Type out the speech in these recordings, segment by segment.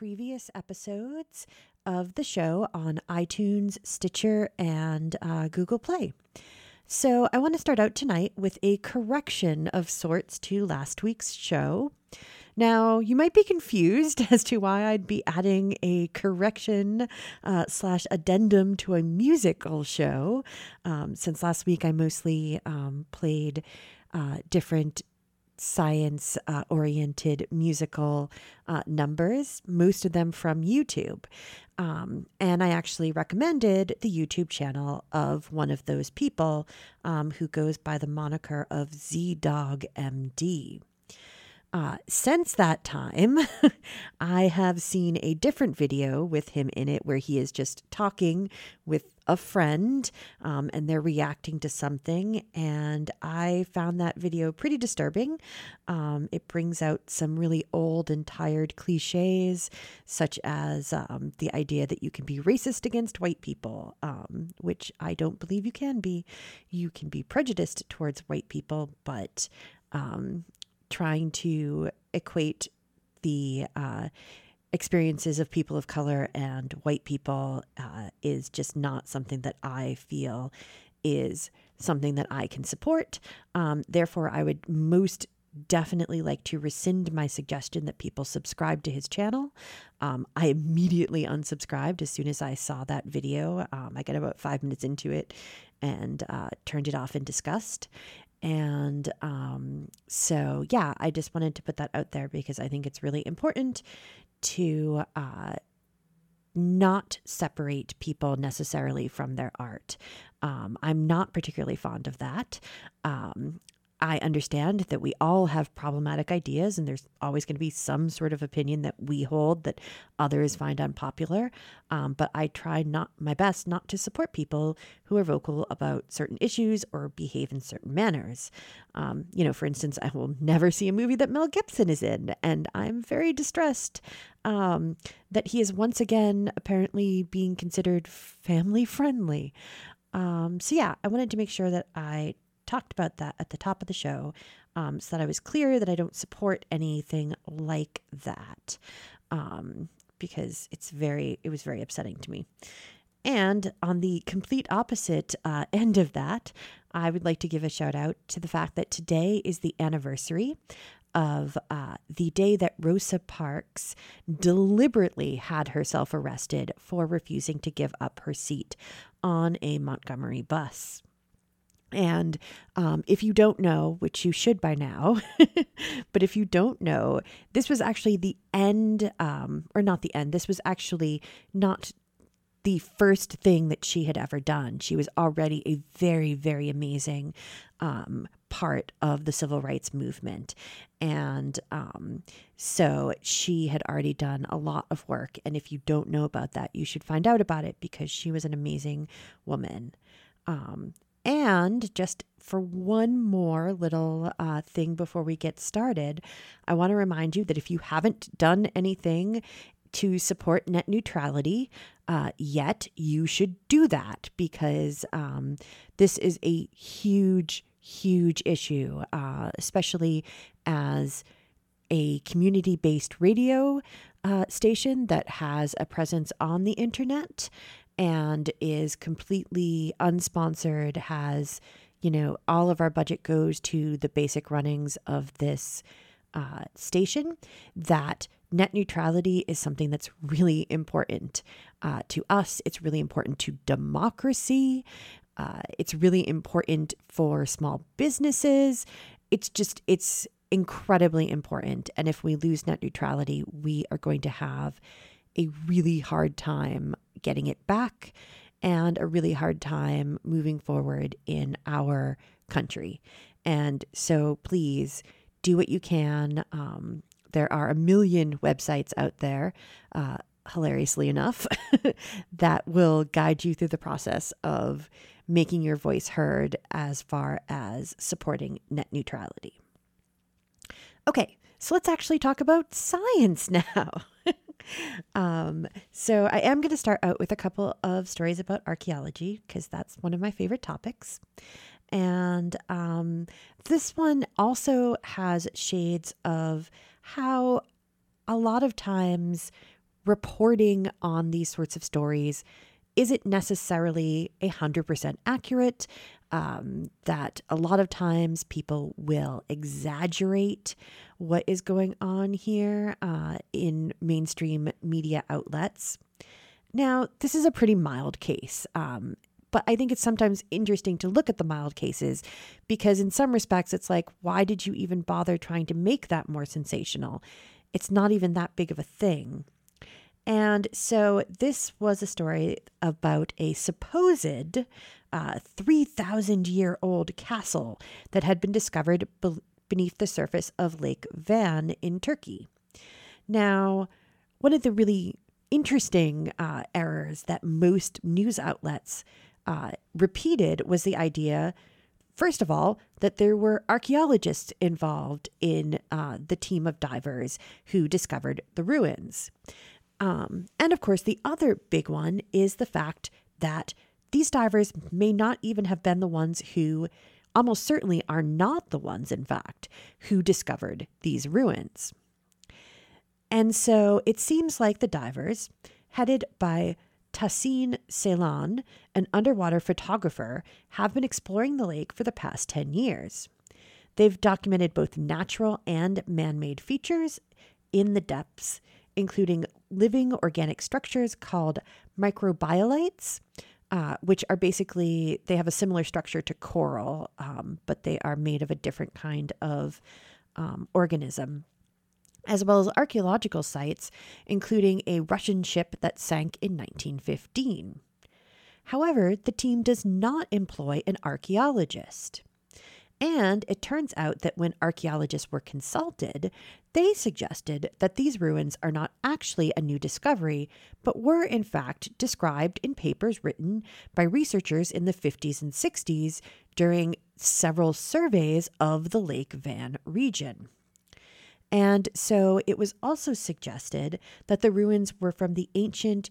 previous episodes of the show on iTunes, Stitcher, and uh, Google Play. So I want to start out tonight with a correction of sorts to last week's show. Now, you might be confused as to why I'd be adding a correction uh, slash addendum to a musical show. Um, since last week, I mostly um, played uh, different science uh, oriented musical uh, numbers, most of them from YouTube. Um, and I actually recommended the YouTube channel of one of those people um, who goes by the moniker of Z Dog MD. Uh, since that time, I have seen a different video with him in it where he is just talking with a friend um, and they're reacting to something. And I found that video pretty disturbing. Um, it brings out some really old and tired cliches, such as um, the idea that you can be racist against white people, um, which I don't believe you can be. You can be prejudiced towards white people, but um, trying to equate the uh, experiences of people of color and white people uh, is just not something that I feel is something that I can support. Um, therefore, I would most definitely like to rescind my suggestion that people subscribe to his channel. Um, I immediately unsubscribed as soon as I saw that video. Um, I got about five minutes into it and uh, turned it off in disgust. And um, so, yeah, I just wanted to put that out there because I think it's really important to uh, not separate people necessarily from their art. Um, I'm not particularly fond of that. Um, I understand that we all have problematic ideas, and there's always going to be some sort of opinion that we hold that others find unpopular. Um, but I try not my best not to support people who are vocal about certain issues or behave in certain manners. Um, you know, for instance, I will never see a movie that Mel Gibson is in, and I'm very distressed um, that he is once again apparently being considered family friendly. Um, so yeah, I wanted to make sure that I talked about that at the top of the show um, so that I was clear that I don't support anything like that um, because it's very, it was very upsetting to me. And on the complete opposite uh, end of that, I would like to give a shout out to the fact that today is the anniversary of uh, the day that Rosa Parks deliberately had herself arrested for refusing to give up her seat on a Montgomery bus. And um, if you don't know, which you should by now, but if you don't know, this was actually the end, um, or not the end, this was actually not the first thing that she had ever done. She was already a very, very amazing um, part of the civil rights movement. And um, so she had already done a lot of work. And if you don't know about that, you should find out about it because she was an amazing woman. Um, and just for one more little uh, thing before we get started, I want to remind you that if you haven't done anything to support net neutrality uh, yet, you should do that because um, this is a huge, huge issue, uh, especially as a community based radio uh, station that has a presence on the internet and is completely unsponsored, has, you know, all of our budget goes to the basic runnings of this uh, station, that net neutrality is something that's really important uh, to us. It's really important to democracy. Uh, it's really important for small businesses. It's just, it's incredibly important. And if we lose net neutrality, we are going to have a really hard time getting it back and a really hard time moving forward in our country. And so please do what you can. Um, there are a million websites out there, uh, hilariously enough, that will guide you through the process of making your voice heard as far as supporting net neutrality. Okay, so let's actually talk about science now. Um, so I am going to start out with a couple of stories about archaeology because that's one of my favorite topics. And um, this one also has shades of how a lot of times reporting on these sorts of stories isn't necessarily 100% accurate. Um, that a lot of times people will exaggerate what is going on here uh, in mainstream media outlets. Now, this is a pretty mild case. Um, but I think it's sometimes interesting to look at the mild cases because, in some respects, it's like, why did you even bother trying to make that more sensational? It's not even that big of a thing. And so, this was a story about a supposed uh, 3,000 year old castle that had been discovered be- beneath the surface of Lake Van in Turkey. Now, one of the really interesting uh, errors that most news outlets uh, repeated was the idea, first of all, that there were archaeologists involved in uh, the team of divers who discovered the ruins. Um, and of course, the other big one is the fact that these divers may not even have been the ones who, almost certainly, are not the ones, in fact, who discovered these ruins. And so it seems like the divers, headed by Tahsin Ceylan, an underwater photographer, have been exploring the lake for the past 10 years. They've documented both natural and man made features in the depths, including living organic structures called microbialites, uh, which are basically, they have a similar structure to coral, um, but they are made of a different kind of um, organism as well as archaeological sites, including a Russian ship that sank in 1915. However, the team does not employ an archaeologist. And it turns out that when archaeologists were consulted, they suggested that these ruins are not actually a new discovery, but were in fact described in papers written by researchers in the 50s and 60s during several surveys of the Lake Van region. And so it was also suggested that the ruins were from the ancient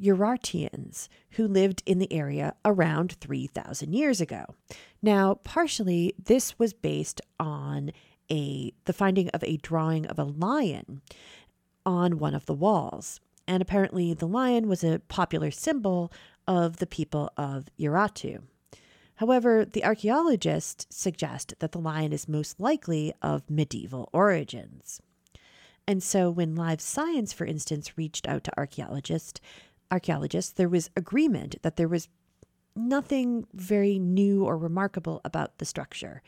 Urartians who lived in the area around 3,000 years ago. Now, partially this was based on a the finding of a drawing of a lion on one of the walls. And apparently the lion was a popular symbol of the people of Urartu. However, the archaeologists suggest that the lion is most likely of medieval origins. And so when Live Science, for instance, reached out to archaeologists, archaeologists, there was agreement that there was nothing very new or remarkable about the structure.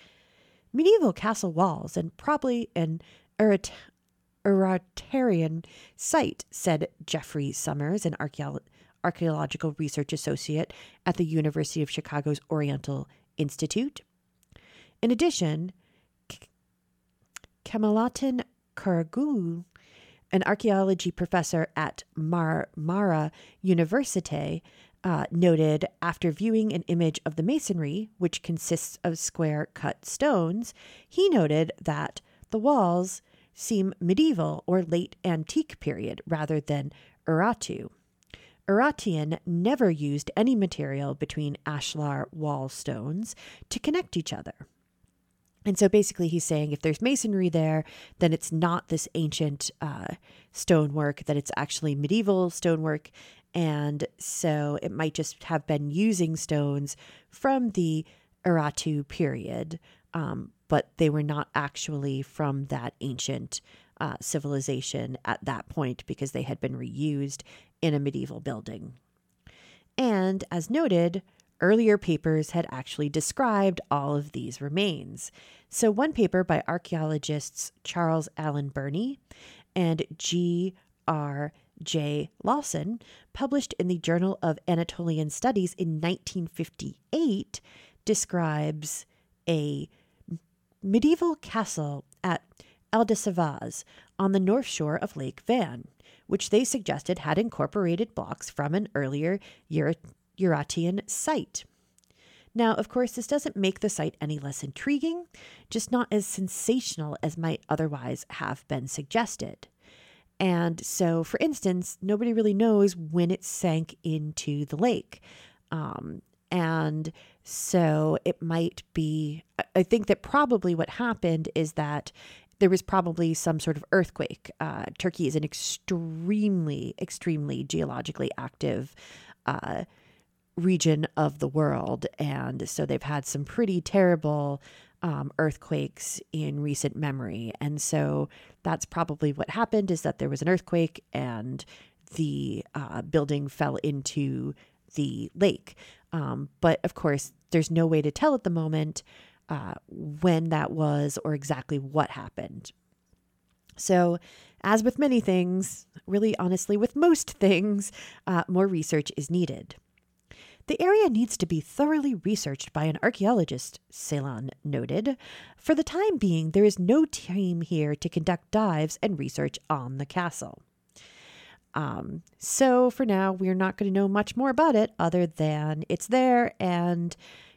Medieval castle walls and probably an Urartian site, said Geoffrey Summers, an archaeologist archaeological research associate at the University of Chicago's Oriental Institute. In addition, Kemalettin Karagul, an archaeology professor at Marmara University, uh, noted after viewing an image of the masonry, which consists of square cut stones, he noted that the walls seem medieval or late antique period rather than Urartu. Urartian never used any material between ashlar wall stones to connect each other. And so basically, he's saying if there's masonry there, then it's not this ancient uh, stonework, that it's actually medieval stonework. And so it might just have been using stones from the Urartu period, um, but they were not actually from that ancient uh, civilization at that point because they had been reused in a medieval building. And as noted, earlier papers had actually described all of these remains. So, one paper by archaeologists Charles Allen Burney and G. R. J. Lawson, published in the Journal of Anatolian Studies in 1958, describes a medieval castle at Eldesavaz on the north shore of Lake Van which they suggested had incorporated blocks from an earlier Urartian site. Now, of course, this doesn't make the site any less intriguing, just not as sensational as might otherwise have been suggested. And so, for instance, nobody really knows when it sank into the lake. Um, and so it might be, I think that probably what happened is that there was probably some sort of earthquake. Uh, Turkey is an extremely, extremely geologically active uh, region of the world. And so they've had some pretty terrible um, earthquakes in recent memory. And so that's probably what happened is that there was an earthquake and the uh, building fell into the lake. Um, but of course, there's no way to tell at the moment uh, when that was or exactly what happened. So, as with many things, really honestly, with most things, uh, more research is needed. The area needs to be thoroughly researched by an archaeologist, Ceylan noted. For the time being, there is no team here to conduct dives and research on the castle. Um, so for now, we're not going to know much more about it other than it's there and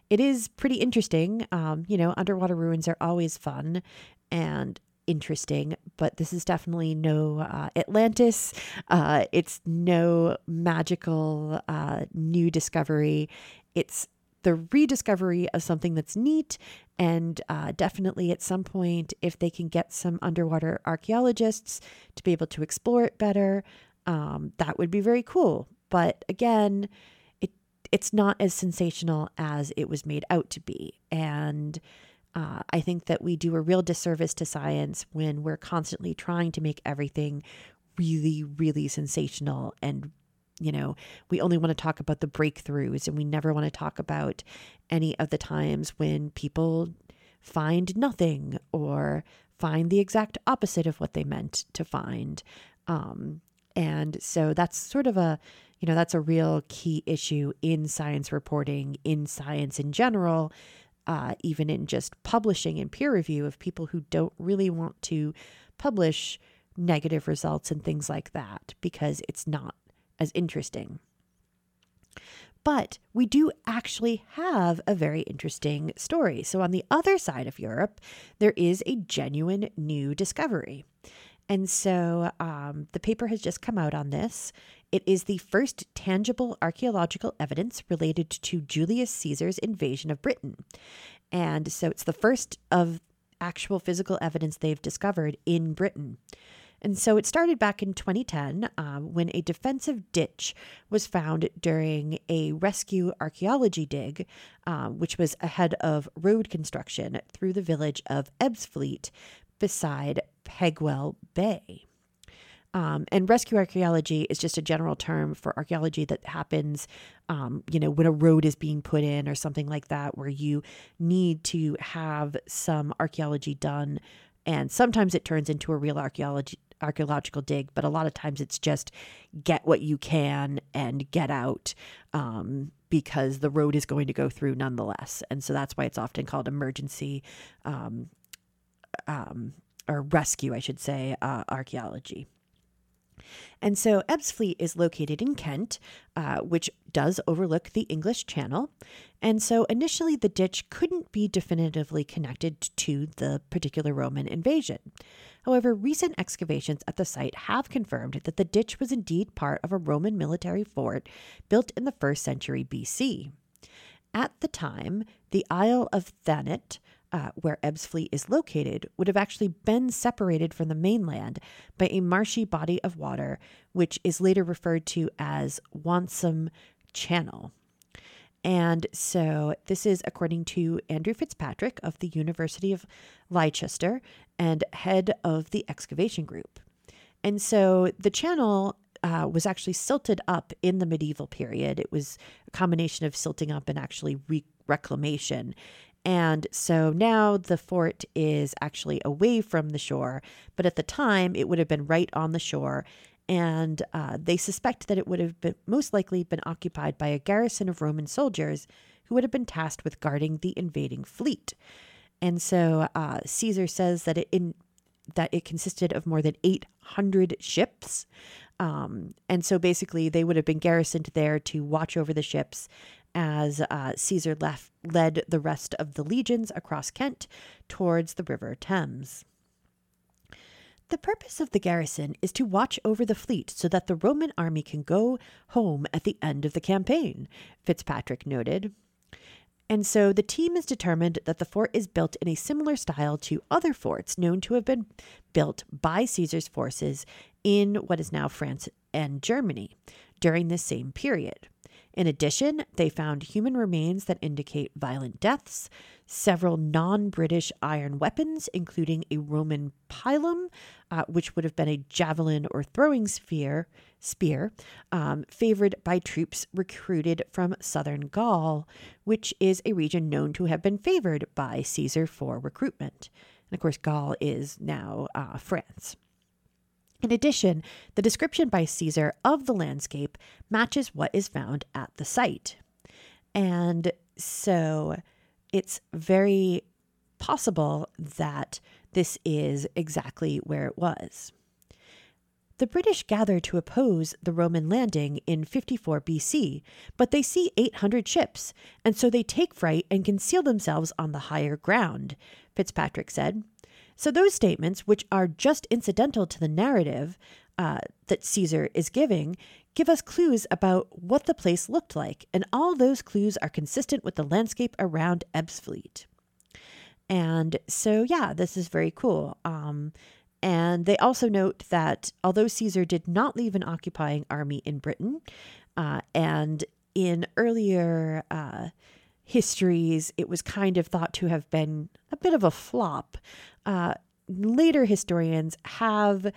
it is pretty interesting. Um, you know, underwater ruins are always fun and interesting, but this is definitely no uh, Atlantis. Uh, it's no magical uh, new discovery. It's the rediscovery of something that's neat. And uh, definitely at some point, if they can get some underwater archaeologists to be able to explore it better, um, that would be very cool. But again, it it's not as sensational as it was made out to be. And uh, I think that we do a real disservice to science when we're constantly trying to make everything really, really sensational. And, you know, we only want to talk about the breakthroughs and we never want to talk about any of the times when people find nothing or find the exact opposite of what they meant to find. Um, and so that's sort of a, you know, that's a real key issue in science reporting, in science in general uh, even in just publishing and peer review of people who don't really want to publish negative results and things like that because it's not as interesting. But we do actually have a very interesting story. So, on the other side of Europe, there is a genuine new discovery. And so um, the paper has just come out on this. It is the first tangible archaeological evidence related to Julius Caesar's invasion of Britain. And so it's the first of actual physical evidence they've discovered in Britain. And so it started back in 2010 um, when a defensive ditch was found during a rescue archaeology dig, uh, which was ahead of road construction through the village of Ebbsfleet beside Pegwell Bay. Um, and rescue archaeology is just a general term for archaeology that happens, um, you know, when a road is being put in or something like that, where you need to have some archaeology done. And sometimes it turns into a real archaeology archaeological dig, but a lot of times it's just get what you can and get out um, because the road is going to go through nonetheless. And so that's why it's often called emergency um, um, or rescue, I should say, uh, archaeology. And so Ebbsfleet is located in Kent, uh, which does overlook the English Channel. And so initially, the ditch couldn't be definitively connected to the particular Roman invasion. However, recent excavations at the site have confirmed that the ditch was indeed part of a Roman military fort built in the first century BC. At the time, the Isle of Thanet uh, where Ebbsfleet is located, would have actually been separated from the mainland by a marshy body of water, which is later referred to as Wantsum Channel. And so this is according to Andrew Fitzpatrick of the University of Leicester and head of the excavation group. And so the channel uh, was actually silted up in the medieval period. It was a combination of silting up and actually re- reclamation. And so now the fort is actually away from the shore, but at the time it would have been right on the shore. And uh, they suspect that it would have been most likely been occupied by a garrison of Roman soldiers who would have been tasked with guarding the invading fleet. And so uh, Caesar says that it in that it consisted of more than 800 ships. Um, and so basically, they would have been garrisoned there to watch over the ships as uh, Caesar left, led the rest of the legions across Kent towards the River Thames. The purpose of the garrison is to watch over the fleet so that the Roman army can go home at the end of the campaign, Fitzpatrick noted. And so the team has determined that the fort is built in a similar style to other forts known to have been built by Caesar's forces in what is now France and Germany during this same period. In addition, they found human remains that indicate violent deaths, several non British iron weapons, including a Roman pilum, uh, which would have been a javelin or throwing spear, spear um, favored by troops recruited from southern Gaul, which is a region known to have been favored by Caesar for recruitment. And of course, Gaul is now uh, France. In addition, the description by Caesar of the landscape matches what is found at the site. And so it's very possible that this is exactly where it was. The British gather to oppose the Roman landing in 54 BC, but they see 800 ships, and so they take fright and conceal themselves on the higher ground, Fitzpatrick said. So, those statements, which are just incidental to the narrative uh, that Caesar is giving, give us clues about what the place looked like, and all those clues are consistent with the landscape around Ebbsfleet. And so, yeah, this is very cool. Um, and they also note that although Caesar did not leave an occupying army in Britain, uh, and in earlier uh, histories, it was kind of thought to have been a bit of a flop. Uh, later historians have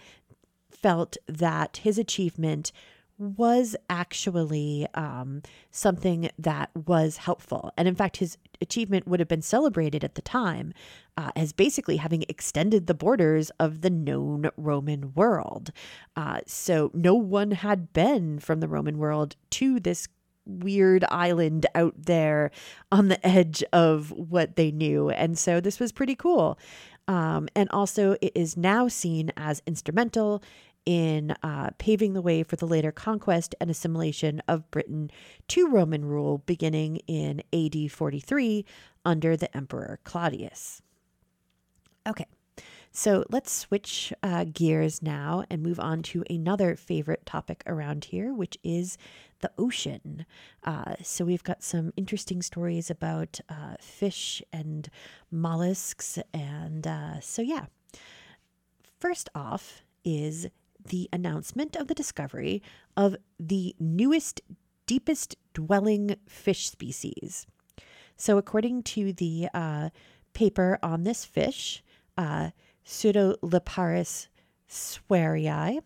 felt that his achievement was actually um, something that was helpful. And in fact, his achievement would have been celebrated at the time uh, as basically having extended the borders of the known Roman world. Uh, so no one had been from the Roman world to this weird island out there on the edge of what they knew. And so this was pretty cool. Um, and also, it is now seen as instrumental in uh, paving the way for the later conquest and assimilation of Britain to Roman rule beginning in AD 43 under the Emperor Claudius. Okay, so let's switch uh, gears now and move on to another favorite topic around here, which is the ocean. Uh, so we've got some interesting stories about uh, fish and mollusks. And uh, so, yeah. First off is the announcement of the discovery of the newest, deepest dwelling fish species. So, according to the uh, paper on this fish, uh, Pseudoliparis swirei,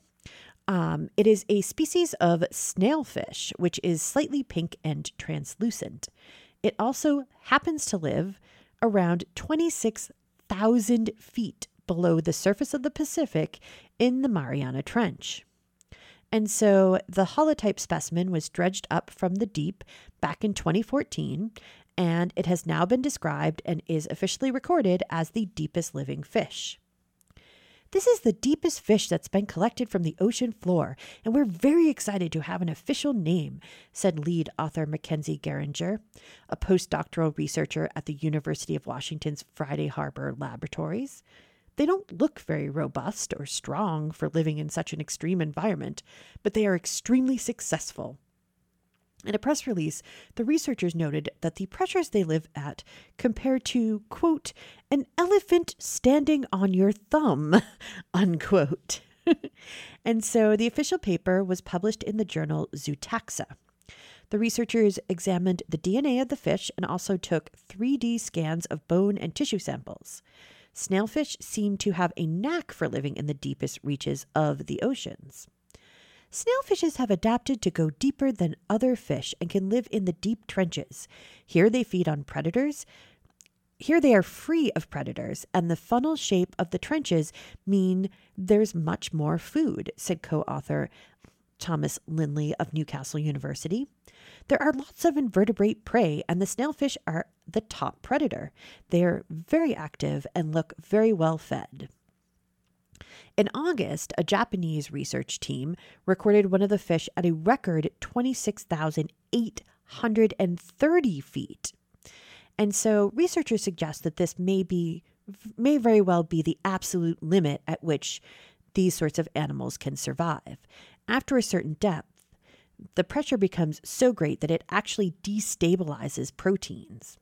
um, it is a species of snailfish, which is slightly pink and translucent. It also happens to live around 26,000 feet below the surface of the Pacific in the Mariana Trench. And so the holotype specimen was dredged up from the deep back in 2014, and it has now been described and is officially recorded as the deepest living fish. This is the deepest fish that's been collected from the ocean floor, and we're very excited to have an official name, said lead author Mackenzie Gerringer, a postdoctoral researcher at the University of Washington's Friday Harbor Laboratories. They don't look very robust or strong for living in such an extreme environment, but they are extremely successful. In a press release, the researchers noted that the pressures they live at compare to, quote, an elephant standing on your thumb, unquote. and so the official paper was published in the journal Zootaxa. The researchers examined the DNA of the fish and also took 3D scans of bone and tissue samples. Snailfish seem to have a knack for living in the deepest reaches of the oceans. Snailfishes have adapted to go deeper than other fish and can live in the deep trenches. Here they feed on predators. Here they are free of predators, and the funnel shape of the trenches mean there's much more food, said co author Thomas Linley of Newcastle University. There are lots of invertebrate prey, and the snailfish are the top predator. They are very active and look very well fed. In August, a Japanese research team recorded one of the fish at a record 26,830 feet. And so researchers suggest that this may be may very well be the absolute limit at which these sorts of animals can survive. After a certain depth, the pressure becomes so great that it actually destabilizes proteins.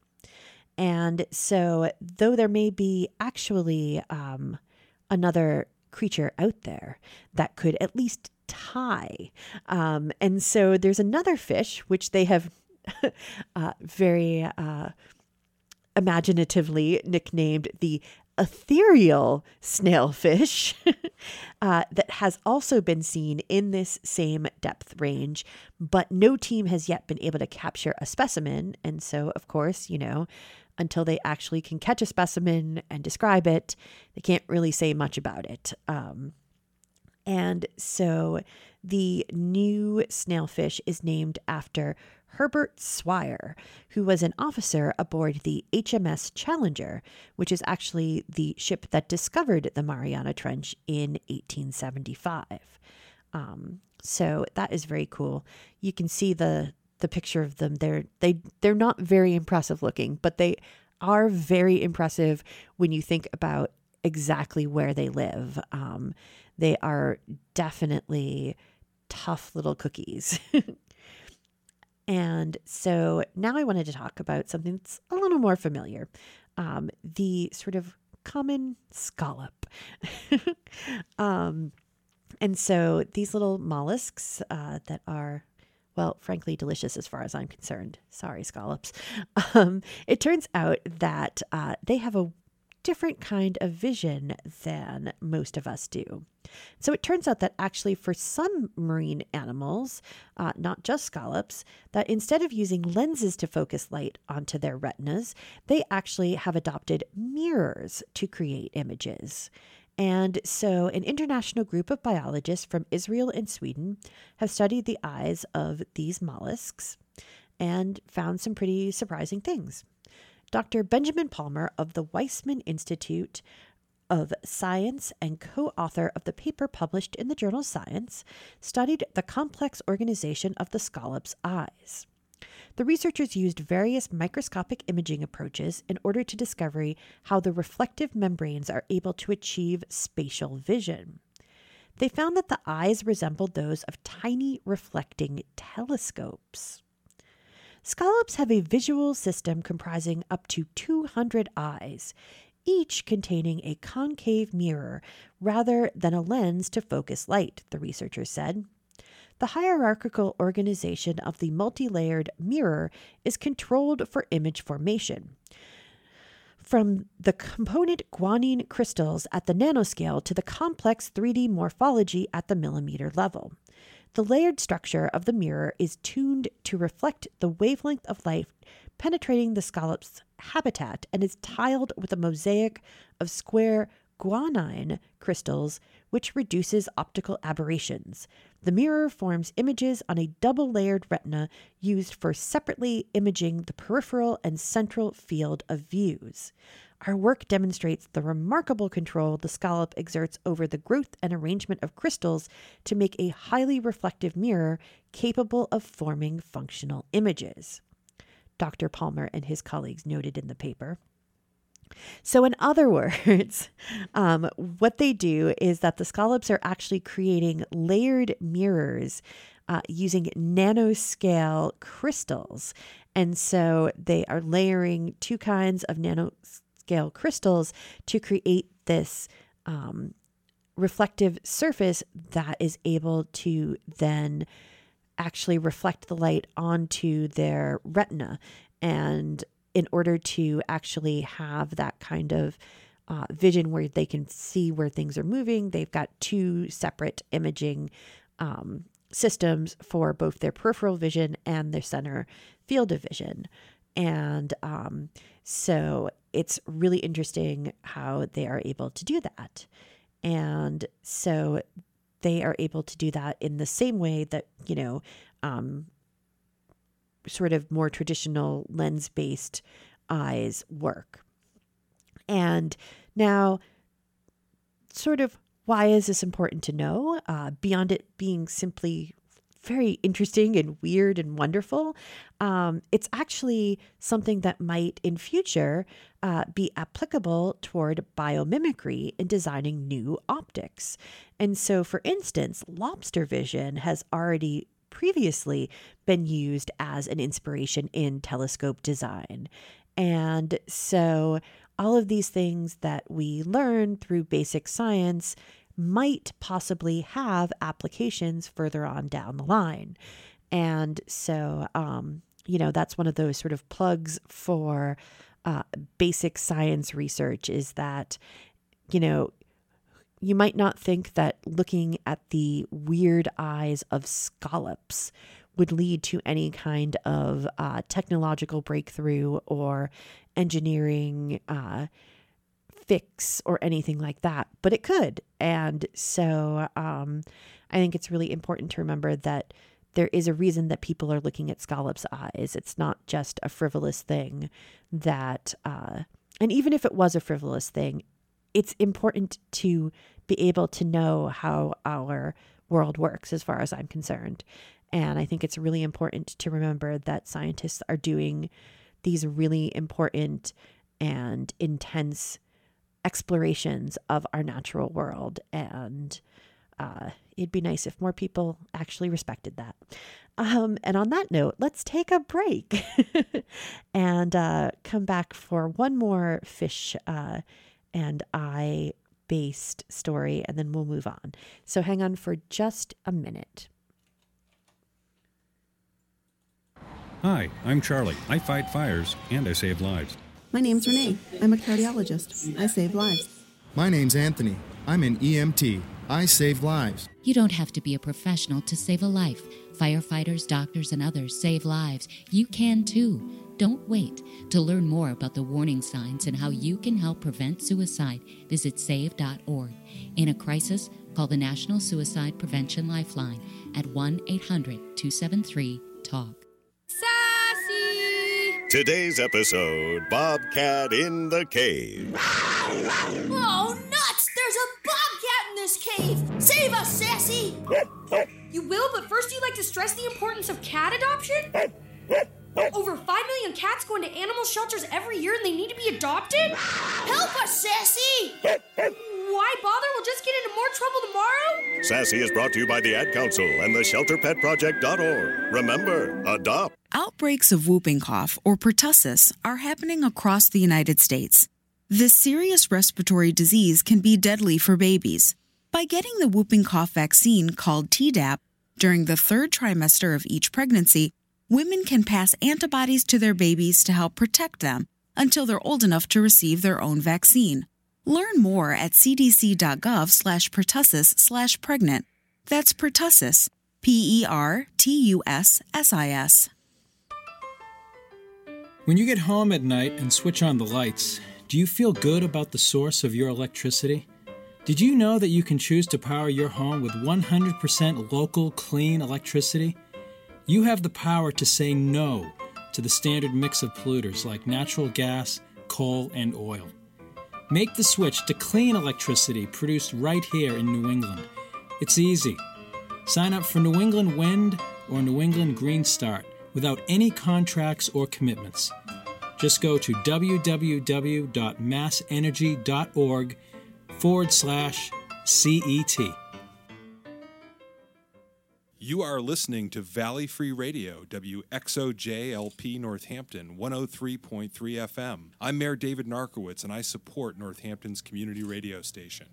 And so, though there may be actually um, another creature out there that could at least tie, um, and so there's another fish which they have uh, very uh, imaginatively nicknamed the ethereal snailfish uh, that has also been seen in this same depth range, but no team has yet been able to capture a specimen. And so, of course, you know, until they actually can catch a specimen and describe it, they can't really say much about it. Um, and so the new snailfish is named after Herbert Swire, who was an officer aboard the HMS Challenger, which is actually the ship that discovered the Mariana Trench in 1875. Um, so that is very cool. You can see the the picture of them. They're they they're not very impressive looking, but they are very impressive when you think about exactly where they live. Um, they are definitely tough little cookies. and so now I wanted to talk about something that's a little more familiar um, the sort of common scallop. um, and so these little mollusks uh, that are well, frankly, delicious as far as I'm concerned. Sorry, scallops. Um, it turns out that uh, they have a different kind of vision than most of us do. So it turns out that actually, for some marine animals, uh, not just scallops, that instead of using lenses to focus light onto their retinas, they actually have adopted mirrors to create images. And so, an international group of biologists from Israel and Sweden have studied the eyes of these mollusks and found some pretty surprising things. Dr. Benjamin Palmer of the Weizmann Institute of Science and co author of the paper published in the journal Science, studied the complex organization of the scallop's eyes. The researchers used various microscopic imaging approaches in order to discover how the reflective membranes are able to achieve spatial vision. They found that the eyes resembled those of tiny reflecting telescopes. Scallops have a visual system comprising up to 200 eyes, each containing a concave mirror rather than a lens to focus light, the researchers said. The hierarchical organization of the multi layered mirror is controlled for image formation. From the component guanine crystals at the nanoscale to the complex 3D morphology at the millimeter level. The layered structure of the mirror is tuned to reflect the wavelength of light penetrating the scallop's habitat and is tiled with a mosaic of square guanine crystals, which reduces optical aberrations. The mirror forms images on a double layered retina used for separately imaging the peripheral and central field of views. Our work demonstrates the remarkable control the scallop exerts over the growth and arrangement of crystals to make a highly reflective mirror capable of forming functional images. Dr. Palmer and his colleagues noted in the paper. So, in other words, um, what they do is that the scallops are actually creating layered mirrors uh, using nanoscale crystals. And so they are layering two kinds of nanoscale crystals to create this um, reflective surface that is able to then actually reflect the light onto their retina. And in order to actually have that kind of uh, vision where they can see where things are moving, they've got two separate imaging um, systems for both their peripheral vision and their center field of vision. And um, so it's really interesting how they are able to do that. And so they are able to do that in the same way that, you know, um, sort of more traditional lens based eyes work. And now, sort of, why is this important to know? Uh, beyond it being simply very interesting and weird and wonderful. Um, it's actually something that might in future uh, be applicable toward biomimicry in designing new optics. And so, for instance, lobster vision has already previously been used as an inspiration in telescope design. And so, all of these things that we learn through basic science might possibly have applications further on down the line. And so, um, you know, that's one of those sort of plugs for uh, basic science research is that, you know, you might not think that looking at the weird eyes of scallops would lead to any kind of uh, technological breakthrough or engineering uh, fix or anything like that, but it could. And so um, I think it's really important to remember that there is a reason that people are looking at scallops' eyes. It's not just a frivolous thing that, uh, and even if it was a frivolous thing, it's important to be able to know how our world works as far as I'm concerned. And I think it's really important to remember that scientists are doing these really important and intense explorations of our natural world. And uh, it'd be nice if more people actually respected that. Um, and on that note, let's take a break and uh, come back for one more fish uh, and eye based story, and then we'll move on. So hang on for just a minute. Hi, I'm Charlie. I fight fires and I save lives. My name's Renee. I'm a cardiologist. I save lives. My name's Anthony. I'm an EMT. I save lives. You don't have to be a professional to save a life. Firefighters, doctors, and others save lives. You can too. Don't wait. To learn more about the warning signs and how you can help prevent suicide, visit save.org. In a crisis, call the National Suicide Prevention Lifeline at 1 800 273 TALK. Sassy! Today's episode Bobcat in the Cave. Oh, nuts! There's a bobcat in this cave! Save us, Sassy! you will, but first you'd like to stress the importance of cat adoption? Over 5 million cats go into animal shelters every year and they need to be adopted? Help us, Sassy! Why bother? We'll just get into more trouble tomorrow? Sassy is brought to you by the Ad Council and the ShelterPetProject.org. Remember, adopt. Outbreaks of whooping cough, or pertussis, are happening across the United States. This serious respiratory disease can be deadly for babies. By getting the whooping cough vaccine called Tdap during the third trimester of each pregnancy, women can pass antibodies to their babies to help protect them until they're old enough to receive their own vaccine. Learn more at cdc.gov slash pertussis slash pregnant. That's pertussis, P-E-R-T-U-S-S-I-S. When you get home at night and switch on the lights, do you feel good about the source of your electricity? Did you know that you can choose to power your home with 100% local, clean electricity? You have the power to say no to the standard mix of polluters like natural gas, coal, and oil. Make the switch to clean electricity produced right here in New England. It's easy. Sign up for New England Wind or New England Green Start without any contracts or commitments. Just go to www.massenergy.org forward slash CET. You are listening to Valley Free Radio, WXOJLP Northampton, 103.3 FM. I'm Mayor David Narkewicz, and I support Northampton's community radio station.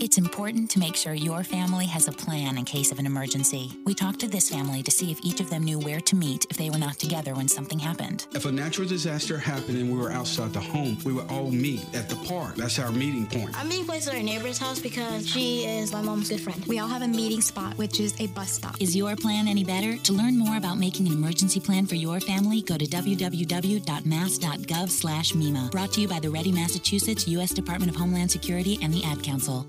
It's important to make sure your family has a plan in case of an emergency. We talked to this family to see if each of them knew where to meet if they were not together when something happened. If a natural disaster happened and we were outside the home, we would all meet at the park. That's our meeting point. I'm meeting place at our neighbor's house because she is my mom's good friend. We all have a meeting spot, which is a bus stop. Is your plan any better? To learn more about making an emergency plan for your family, go to www.mass.gov slash MEMA. Brought to you by the Ready Massachusetts, U.S. Department of Homeland Security, and the Ad Council.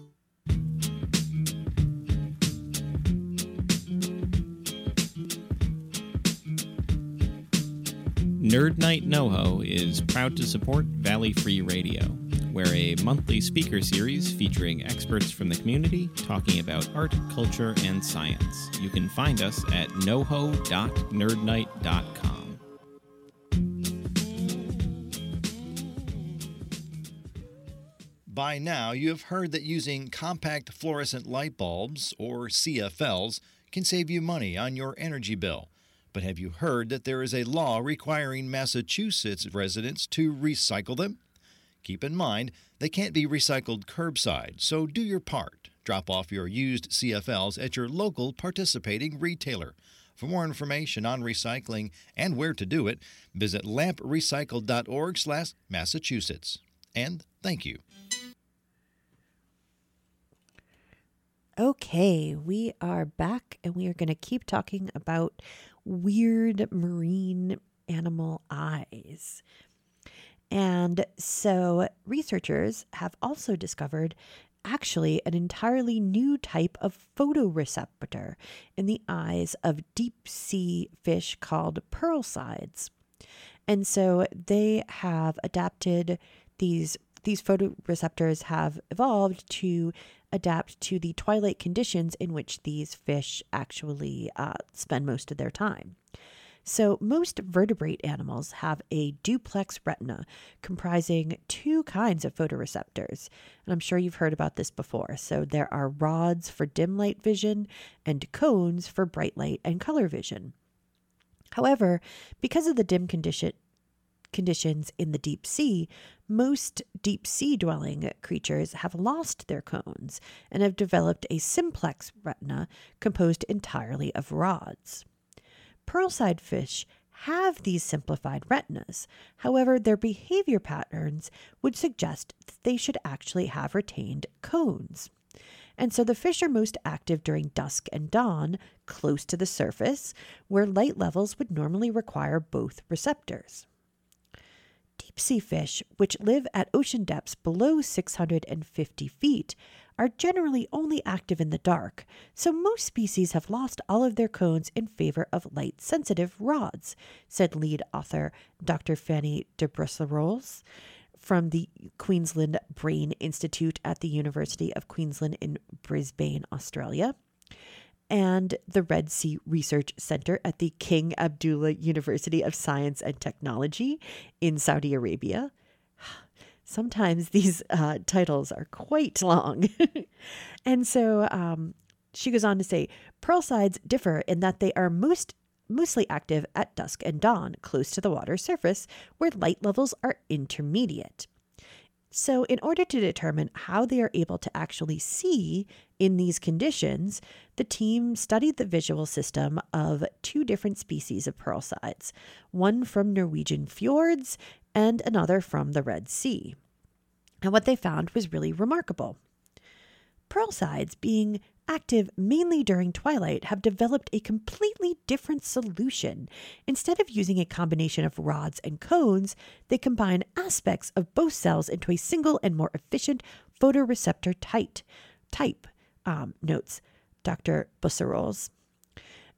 Nerd Night NoHo is proud to support Valley Free Radio, where a monthly speaker series featuring experts from the community talking about art, culture, and science. You can find us at noho.nerdnight.com. By now, you have heard that using compact fluorescent light bulbs, or CFLs, can save you money on your energy bill. But have you heard that there is a law requiring Massachusetts residents to recycle them? Keep in mind, they can't be recycled curbside, so do your part. Drop off your used CFLs at your local participating retailer. For more information on recycling and where to do it, visit lamprecycle.org/massachusetts. And thank you. Okay, we are back and we are going to keep talking about weird marine animal eyes. And so, researchers have also discovered actually an entirely new type of photoreceptor in the eyes of deep sea fish called pearlsides. And so, they have adapted these these photoreceptors have evolved to adapt to the twilight conditions in which these fish actually uh, spend most of their time. So, most vertebrate animals have a duplex retina comprising two kinds of photoreceptors. And I'm sure you've heard about this before. So, there are rods for dim light vision and cones for bright light and color vision. However, because of the dim condition, conditions in the deep sea, most deep sea dwelling creatures have lost their cones and have developed a simplex retina composed entirely of rods. Pearlside fish have these simplified retinas. However, their behavior patterns would suggest that they should actually have retained cones. And so the fish are most active during dusk and dawn, close to the surface, where light levels would normally require both receptors. Deep sea fish, which live at ocean depths below 650 feet, are generally only active in the dark, so most species have lost all of their cones in favor of light sensitive rods, said lead author Dr. Fanny de Busserolles from the Queensland Brain Institute at the University of Queensland in Brisbane, Australia and the Red Sea Research Center at the King Abdullah University of Science and Technology in Saudi Arabia. Sometimes these uh, titles are quite long. and so um, she goes on to say pearl sides differ in that they are most mostly active at dusk and dawn, close to the water surface, where light levels are intermediate. So, in order to determine how they are able to actually see in these conditions, the team studied the visual system of two different species of pearl sides, one from Norwegian fjords and another from the Red Sea. And what they found was really remarkable. Pearl sides, being active mainly during twilight, have developed a completely different solution. Instead of using a combination of rods and cones, they combine aspects of both cells into a single and more efficient photoreceptor type. Type um, notes Dr. Busserolles.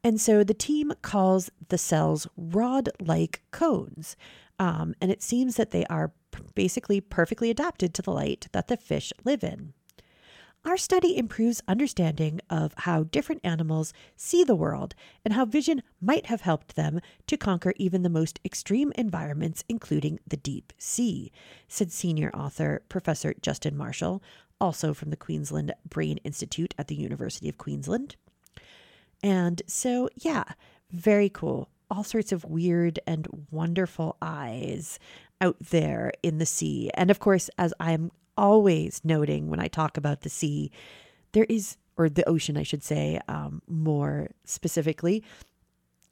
And so the team calls the cells rod like cones. Um, and it seems that they are basically perfectly adapted to the light that the fish live in. Our study improves understanding of how different animals see the world and how vision might have helped them to conquer even the most extreme environments, including the deep sea, said senior author Professor Justin Marshall, also from the Queensland Brain Institute at the University of Queensland. And so, yeah, very cool. All sorts of weird and wonderful eyes out there in the sea. And of course, as I'm always noting when I talk about the sea, there is, or the ocean, I should say, um, more specifically,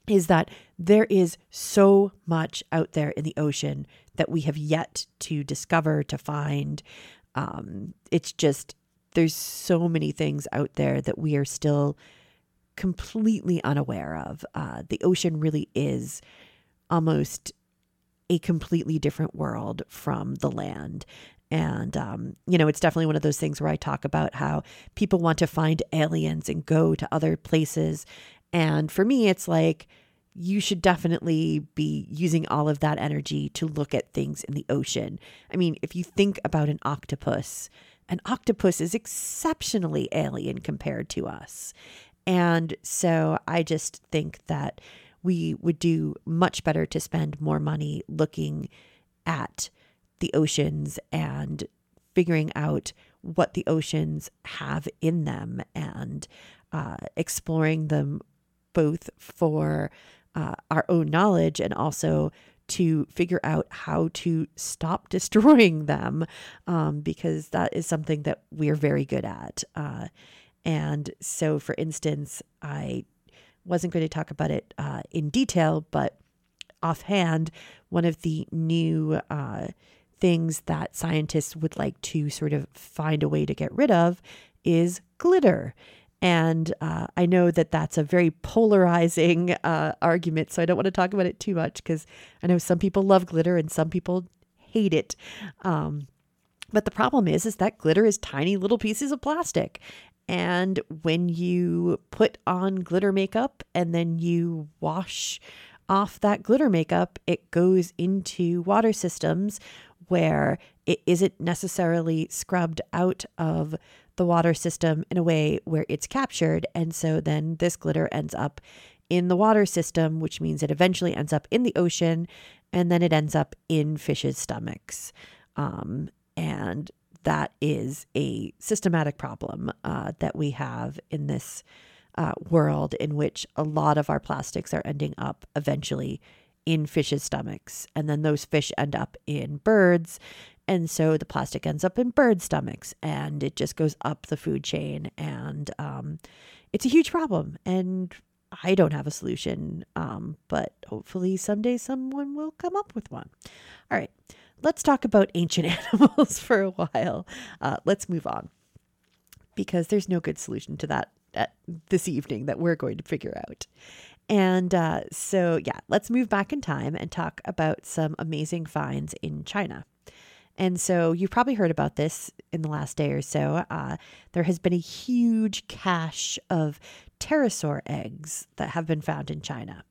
is that there is so much out there in the ocean that we have yet to discover, to find. Um, it's just, there's so many things out there that we are still completely unaware of. Uh, the ocean really is almost a completely different world from the land. And, um, you know, it's definitely one of those things where I talk about how people want to find aliens and go to other places. And for me, it's like, you should definitely be using all of that energy to look at things in the ocean. I mean, if you think about an octopus, an octopus is exceptionally alien compared to us. And so I just think that we would do much better to spend more money looking at the oceans and figuring out what the oceans have in them and uh, exploring them both for uh, our own knowledge and also to figure out how to stop destroying them um, because that is something that we're very good at. Uh, and so, for instance, I wasn't going to talk about it uh, in detail, but offhand, one of the new uh, things that scientists would like to sort of find a way to get rid of is glitter. And uh, I know that that's a very polarizing uh, argument, so I don't want to talk about it too much because I know some people love glitter and some people hate it. Um, but the problem is, is that glitter is tiny little pieces of plastic, and when you put on glitter makeup and then you wash off that glitter makeup, it goes into water systems where it isn't necessarily scrubbed out of the water system in a way where it's captured. And so then this glitter ends up in the water system, which means it eventually ends up in the ocean and then it ends up in fish's stomachs. Um, and that is a systematic problem uh, that we have in this uh, world in which a lot of our plastics are ending up eventually in fish's stomachs. And then those fish end up in birds. And so the plastic ends up in bird stomachs and it just goes up the food chain. And um, it's a huge problem. And I don't have a solution, um, but hopefully someday someone will come up with one. All right, let's talk about ancient animals for a while. Uh, let's move on because there's no good solution to that at this evening that we're going to figure out. And uh, so, yeah, let's move back in time and talk about some amazing finds in China. And so, you've probably heard about this in the last day or so. Uh, there has been a huge cache of pterosaur eggs that have been found in China.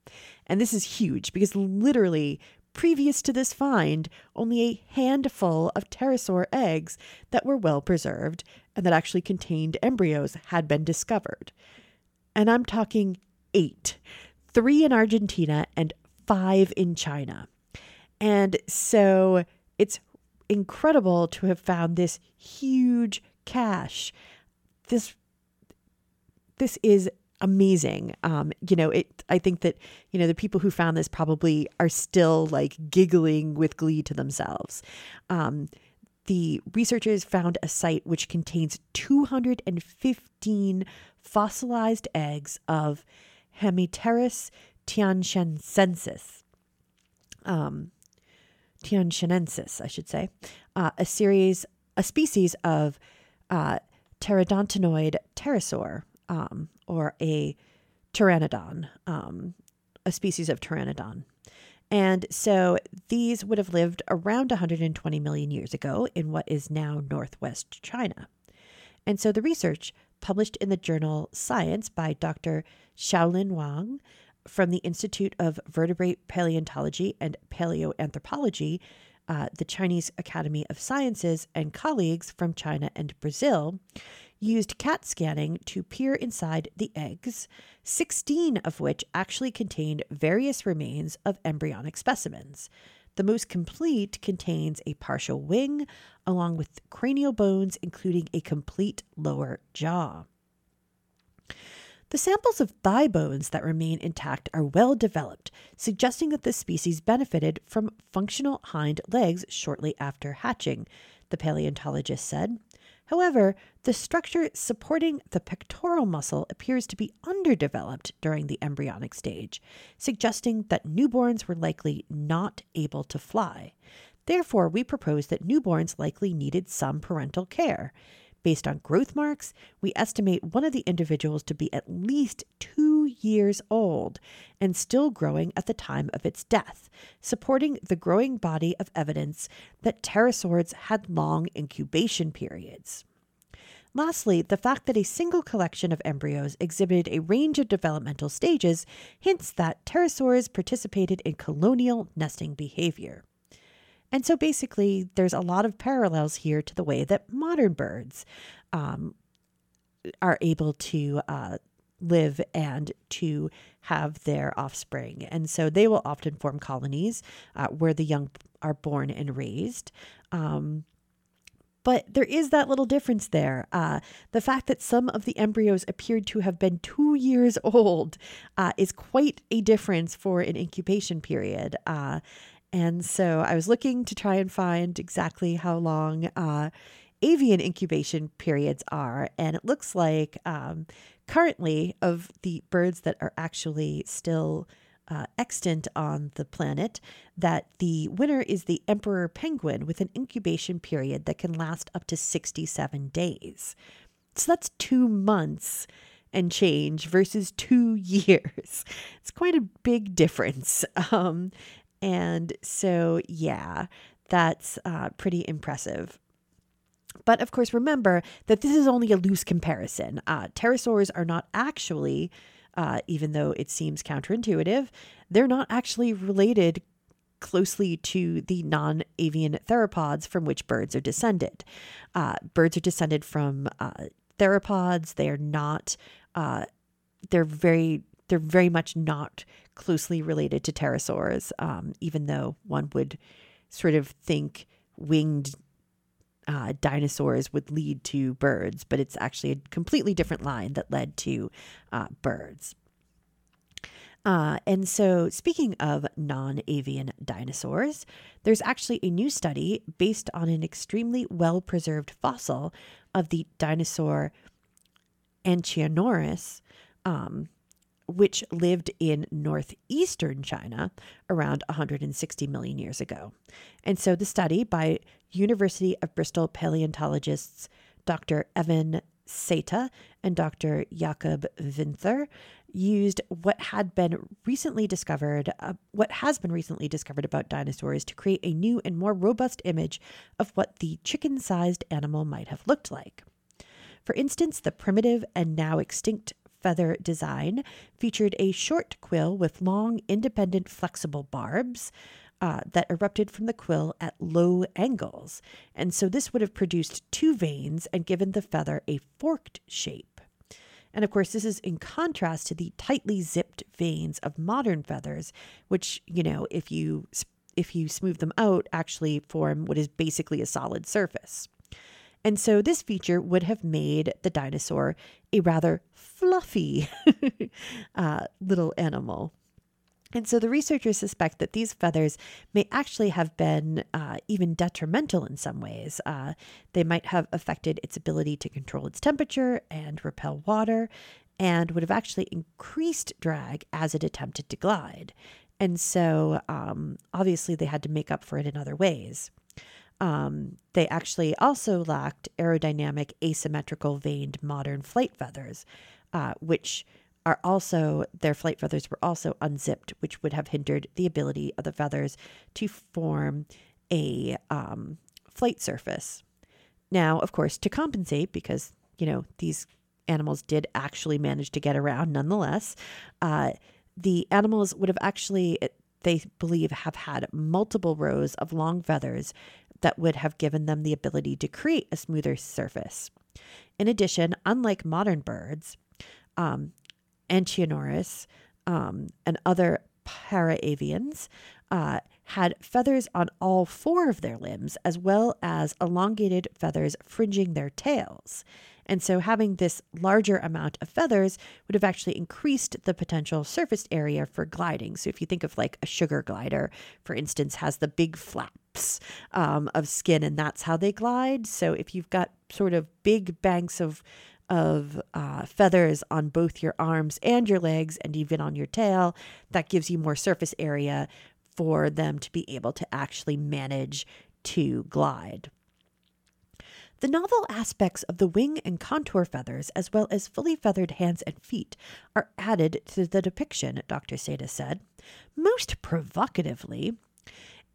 And this is huge because literally, previous to this find, only a handful of pterosaur eggs that were well preserved and that actually contained embryos had been discovered. And I'm talking eight three in Argentina and five in China. And so it's incredible to have found this huge cache. This this is amazing. Um, you know, it I think that, you know, the people who found this probably are still like giggling with glee to themselves. Um, the researchers found a site which contains 215 fossilized eggs of Hamipterus tianchensis. Um, I should say, uh, a series, a species of uh, pterosaur, um, or a pteranodon, um, a species of pteranodon. And so these would have lived around 120 million years ago in what is now northwest China. And so the research published in the journal Science by Dr. Xiaolin Wang from the Institute of Vertebrate Paleontology and Paleoanthropology, uh, the Chinese Academy of Sciences, and colleagues from China and Brazil used CAT scanning to peer inside the eggs, 16 of which actually contained various remains of embryonic specimens. The most complete contains a partial wing, along with cranial bones, including a complete lower jaw. The samples of thigh bones that remain intact are well developed, suggesting that this species benefited from functional hind legs shortly after hatching, the paleontologist said. However, the structure supporting the pectoral muscle appears to be underdeveloped during the embryonic stage, suggesting that newborns were likely not able to fly. Therefore, we propose that newborns likely needed some parental care. Based on growth marks, we estimate one of the individuals to be at least two years old and still growing at the time of its death, supporting the growing body of evidence that pterosaurs had long incubation periods. Lastly, the fact that a single collection of embryos exhibited a range of developmental stages hints that pterosaurs participated in colonial nesting behavior. And so basically, there's a lot of parallels here to the way that modern birds um, are able to uh, live and to have their offspring. And so they will often form colonies uh, where the young are born and raised. Um, But there is that little difference there. Uh, the fact that some of the embryos appeared to have been two years old uh, is quite a difference for an incubation period. Uh, and so I was looking to try and find exactly how long uh, avian incubation periods are. And it looks like um, currently, of the birds that are actually still uh, extant on the planet, that the winner is the emperor penguin with an incubation period that can last up to 67 days. So that's two months and change versus two years. It's quite a big difference. Um, and so, yeah, that's uh, pretty impressive. But of course, remember that this is only a loose comparison. Uh, pterosaurs are not actually, uh, even though it seems counterintuitive, they're not actually related closely to the non avian theropods from which birds are descended. Uh, birds are descended from uh, theropods. They are not, uh, they're very, they're very much not closely related to pterosaurs, um, even though one would sort of think winged uh, dinosaurs would lead to birds, but it's actually a completely different line that led to uh, birds. Uh, and so, speaking of non avian dinosaurs, there's actually a new study based on an extremely well preserved fossil of the dinosaur Anchiornis, um, which lived in northeastern China around 160 million years ago. And so, the study by University of Bristol paleontologists Dr. Evan Saitta and Dr. Jakob Winther used what had been recently discovered, uh, what has been recently discovered about dinosaurs to create a new and more robust image of what the chicken sized animal might have looked like. For instance, the primitive and now extinct feather design featured a short quill with long, independent, flexible barbs. Uh, that erupted from the quill at low angles. And so this would have produced two veins and given the feather a forked shape. And of course, this is in contrast to the tightly zipped veins of modern feathers, which, you know, if you if you smooth them out, actually form what is basically a solid surface. And so this feature would have made the dinosaur a rather fluffy uh, little animal. And so the researchers suspect that these feathers may actually have been uh, even detrimental in some ways. Uh, they might have affected its ability to control its temperature and repel water, and would have actually increased drag as it attempted to glide. And so um, obviously they had to make up for it in other ways. Um, they actually also lacked aerodynamic, asymmetrical veined modern flight feathers, uh, which are also their flight feathers were also unzipped, which would have hindered the ability of the feathers to form a um, flight surface. Now, of course, to compensate, because you know these animals did actually manage to get around, nonetheless, uh, the animals would have actually, they believe, have had multiple rows of long feathers that would have given them the ability to create a smoother surface. In addition, unlike modern birds, um, um, and other paravians uh, had feathers on all four of their limbs, as well as elongated feathers fringing their tails. And so, having this larger amount of feathers would have actually increased the potential surface area for gliding. So, if you think of like a sugar glider, for instance, has the big flaps um, of skin, and that's how they glide. So, if you've got sort of big banks of of uh, feathers on both your arms and your legs, and even on your tail. That gives you more surface area for them to be able to actually manage to glide. The novel aspects of the wing and contour feathers, as well as fully feathered hands and feet, are added to the depiction, Dr. Saitta said. Most provocatively,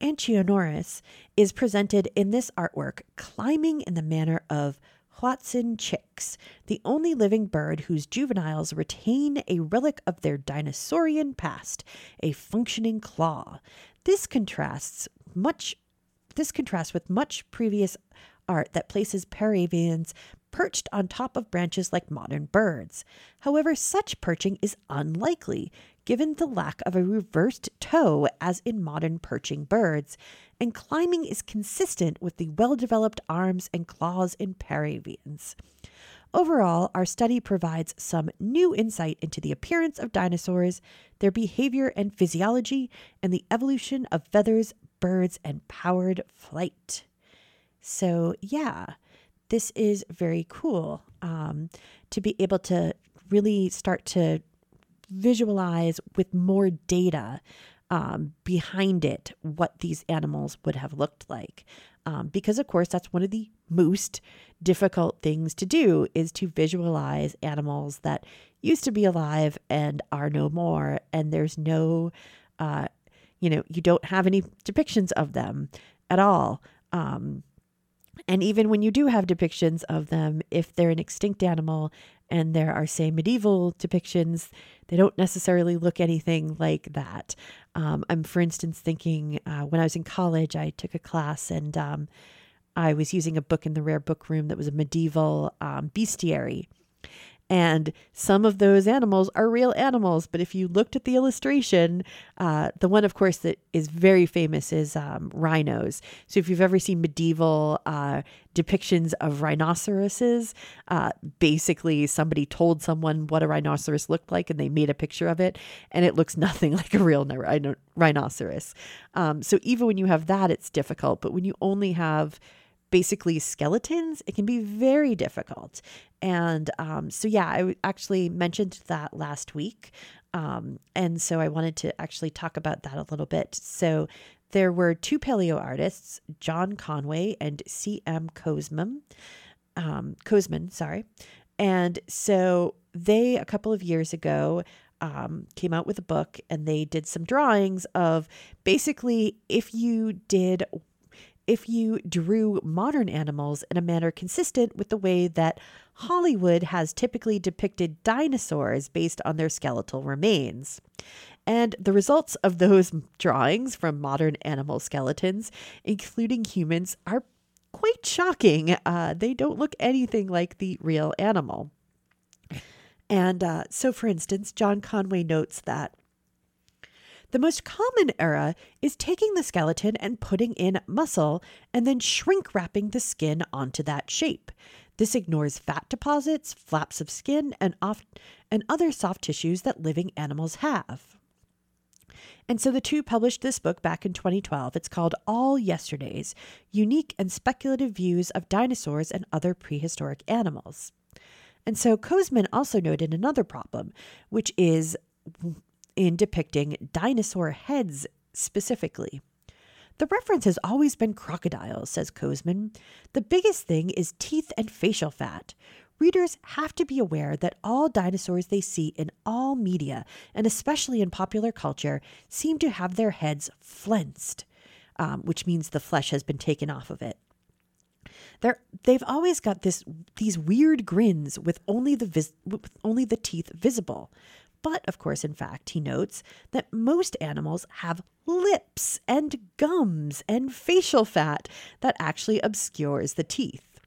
Anchiornis is presented in this artwork climbing in the manner of Hoatzin chicks, the only living bird whose juveniles retain a relic of their dinosaurian past, a functioning claw. This contrasts much this contrasts with much previous art that places paravians perched on top of branches like modern birds. However, such perching is unlikely, given the lack of a reversed toe as in modern perching birds, and climbing is consistent with the well developed arms and claws in paravians. Overall, our study provides some new insight into the appearance of dinosaurs, their behavior and physiology, and the evolution of feathers, birds, and powered flight. So, yeah, this is very cool um, to be able to really start to visualize with more data um, behind it what these animals would have looked like. Um, because, of course, that's one of the most difficult things to do is to visualize animals that used to be alive and are no more. And there's no, uh, you know, you don't have any depictions of them at all. Um, and even when you do have depictions of them, if they're an extinct animal and there are, say, medieval depictions, they don't necessarily look anything like that. Um, I'm, for instance, thinking uh, when I was in college, I took a class and um, I was using a book in the rare book room that was a medieval um, bestiary. And some of those animals are real animals, but if you looked at the illustration, uh, the one, of course, that is very famous is um, rhinos. So if you've ever seen medieval uh, depictions of rhinoceroses, uh, basically somebody told someone what a rhinoceros looked like and they made a picture of it, and it looks nothing like a real rhinoceros. Um, so even when you have that, it's difficult. But when you only have basically skeletons, it can be very difficult. And um, so, yeah, I actually mentioned that last week. Um, and so I wanted to actually talk about that a little bit. So there were two paleo artists, John Conway and C.M. Kosemen. Um, Kosemen, sorry. And so they, a couple of years ago, um, came out with a book and they did some drawings of basically if you did if you drew modern animals in a manner consistent with the way that Hollywood has typically depicted dinosaurs based on their skeletal remains. And the results of those drawings from modern animal skeletons, including humans, are quite shocking. Uh, they don't look anything like the real animal. And uh, so, for instance, John Conway notes that the most common error is taking the skeleton and putting in muscle and then shrink wrapping the skin onto that shape. This ignores fat deposits, flaps of skin, and, and other soft tissues that living animals have. And so the two published this book back in 2012. It's called All Yesterdays Unique and Speculative Views of Dinosaurs and Other Prehistoric Animals. And so Kosemen also noted another problem, which is in depicting dinosaur heads specifically. The reference has always been crocodiles, says Kosemen. The biggest thing is teeth and facial fat. Readers have to be aware that all dinosaurs they see in all media, and especially in popular culture, seem to have their heads flensed, um, which means the flesh has been taken off of it. They're, they've always got this these weird grins with only the vis, with only the teeth visible. But, of course, in fact, he notes that most animals have lips and gums and facial fat that actually obscures the teeth.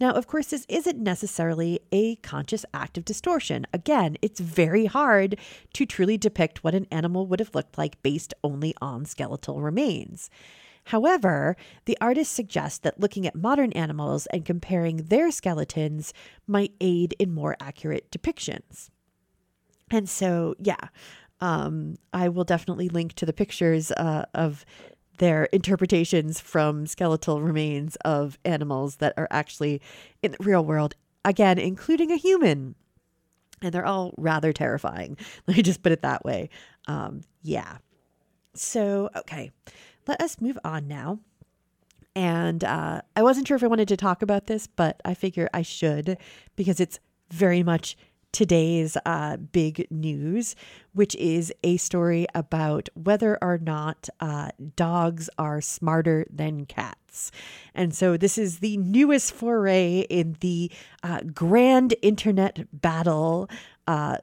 Now, of course, this isn't necessarily a conscious act of distortion. Again, it's very hard to truly depict what an animal would have looked like based only on skeletal remains. However, the artist suggests that looking at modern animals and comparing their skeletons might aid in more accurate depictions. And so, yeah, um, I will definitely link to the pictures uh, of their interpretations from skeletal remains of animals that are actually in the real world, again, including a human. And they're all rather terrifying. Let me just put it that way. Um, yeah. So, okay, let us move on now. And uh, I wasn't sure if I wanted to talk about this, but I figure I should because it's very much today's uh, big news, which is a story about whether or not uh, dogs are smarter than cats. And so, this is the newest foray in the uh, grand internet battle. Uh,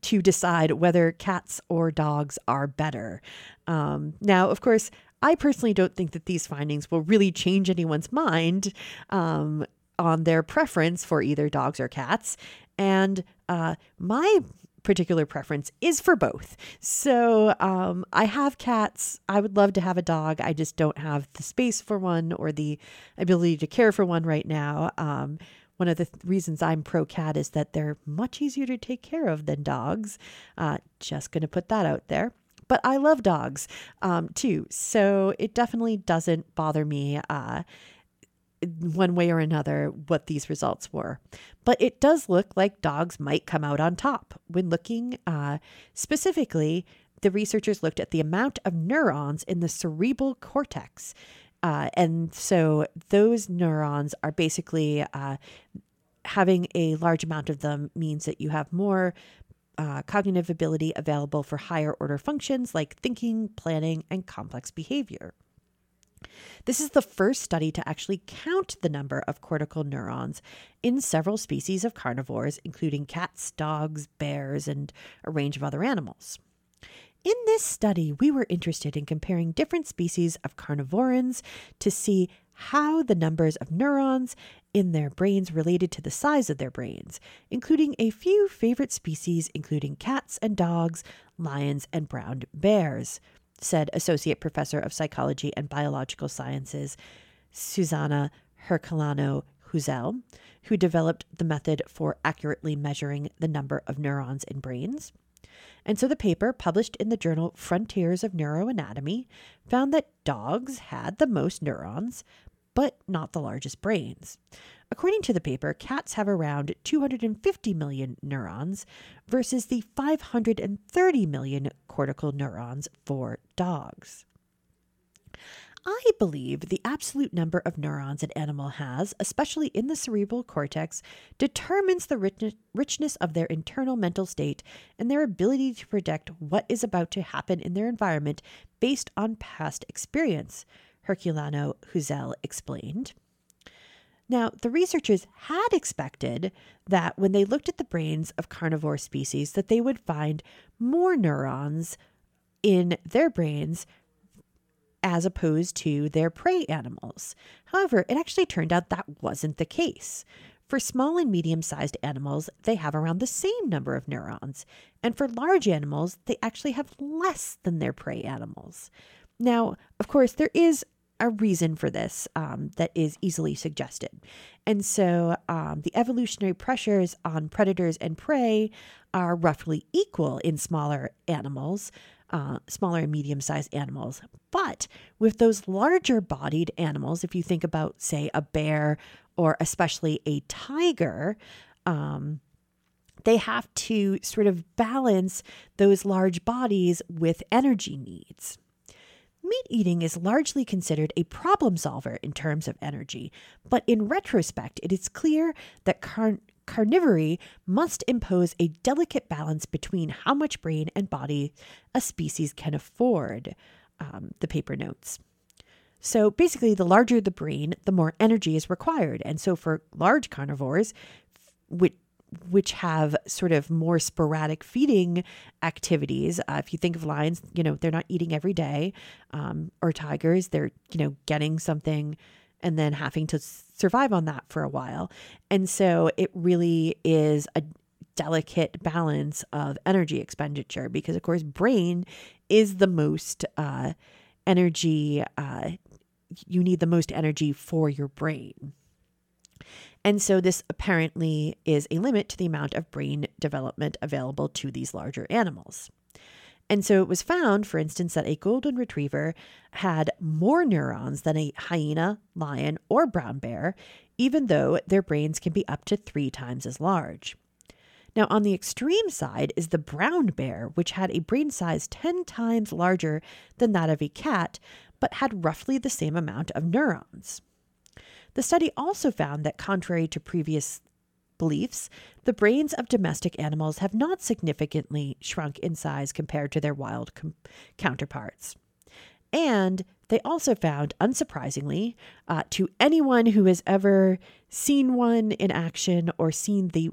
to decide whether cats or dogs are better. Um, now, of course, I personally don't think that these findings will really change anyone's mind um, on their preference for either dogs or cats. And uh, my particular preference is for both. So um, I have cats. I would love to have a dog. I just don't have the space for one or the ability to care for one right now. Um, one of the th- reasons I'm pro cat is that they're much easier to take care of than dogs. Uh, just going to put that out there. But I love dogs um, too. So it definitely doesn't bother me. Uh, one way or another what these results were. But it does look like dogs might come out on top. When looking uh, specifically, the researchers looked at the amount of neurons in the cerebral cortex. Uh, and so those neurons are basically uh, having a large amount of them means that you have more uh, cognitive ability available for higher order functions like thinking, planning, and complex behavior. This is the first study to actually count the number of cortical neurons in several species of carnivores, including cats, dogs, bears, and a range of other animals. In this study, we were interested in comparing different species of carnivorans to see how the numbers of neurons in their brains related to the size of their brains, including a few favorite species, including cats and dogs, lions, and brown bears said Associate Professor of Psychology and Biological Sciences Suzana Herculano Houzel, who developed the method for accurately measuring the number of neurons in brains. And so the paper, published in the journal Frontiers of Neuroanatomy, found that dogs had the most neurons, but not the largest brains. According to the paper, cats have around 250 million neurons versus the 530 million cortical neurons for dogs. I believe the absolute number of neurons an animal has, especially in the cerebral cortex, determines the richness of their internal mental state and their ability to predict what is about to happen in their environment based on past experience, Herculano Houzel explained. Now, the researchers had expected that when they looked at the brains of carnivore species that they would find more neurons in their brains as opposed to their prey animals. However, it actually turned out that wasn't the case. For small and medium sized animals, they have around the same number of neurons, and for large animals, they actually have less than their prey animals. Now, of course, there is a reason for this um, that is easily suggested. And so um, the evolutionary pressures on predators and prey are roughly equal in smaller animals, uh, smaller and medium sized animals. But with those larger bodied animals, if you think about, say, a bear or especially a tiger, um, they have to sort of balance those large bodies with energy needs. Meat eating is largely considered a problem solver in terms of energy, but in retrospect, it is clear that car- carnivory must impose a delicate balance between how much brain and body a species can afford, um, the paper notes. So basically, the larger the brain, the more energy is required. And so for large carnivores, which which have sort of more sporadic feeding activities. Uh, if you think of lions, you know, they're not eating every day, um, or tigers, they're, you know, getting something and then having to survive on that for a while. And so it really is a delicate balance of energy expenditure because, of course, brain is the most uh, energy, uh, you need the most energy for your brain. And so, this apparently is a limit to the amount of brain development available to these larger animals. And so it was found, for instance, that a golden retriever had more neurons than a hyena, lion, or brown bear, even though their brains can be up to three times as large. Now, on the extreme side is the brown bear, which had a brain size 10 times larger than that of a cat, but had roughly the same amount of neurons. The study also found that, contrary to previous beliefs, the brains of domestic animals have not significantly shrunk in size compared to their wild com- counterparts. And they also found, unsurprisingly, uh, to anyone who has ever seen one in action or seen the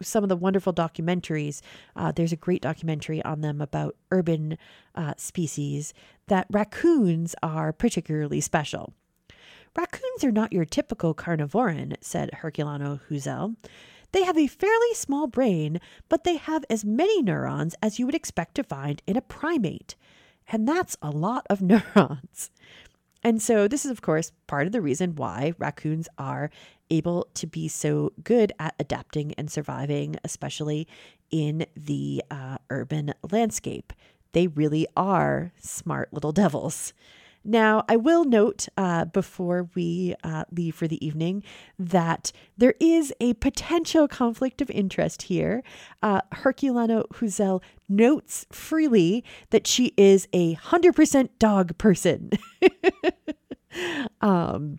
some of the wonderful documentaries, uh, there's a great documentary on them about urban uh, species. That raccoons are particularly special. Raccoons are not your typical carnivoran, said Herculano Houzel. They have a fairly small brain, but they have as many neurons as you would expect to find in a primate. And that's a lot of neurons. And so, this is, of course, part of the reason why raccoons are able to be so good at adapting and surviving, especially in the uh, urban landscape. They really are smart little devils. Now, I will note uh, before we uh, leave for the evening that there is a potential conflict of interest here. Uh, Herculano Houzel notes freely that she is a 100% dog person. um,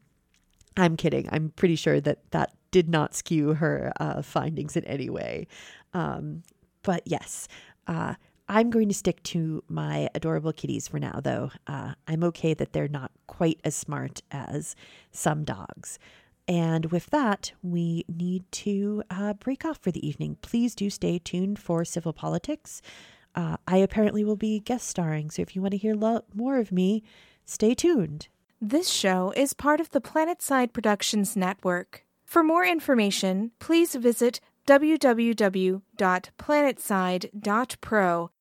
I'm kidding. I'm pretty sure that that did not skew her uh, findings in any way. Um, but yes, uh, I'm going to stick to my adorable kitties for now, though. Uh, I'm okay that they're not quite as smart as some dogs. And with that, we need to uh, break off for the evening. Please do stay tuned for Civil Politics. Uh, I apparently will be guest starring, so if you want to hear lo- more of me, stay tuned. This show is part of the Planetside Productions Network. For more information, please visit www.planetside.pro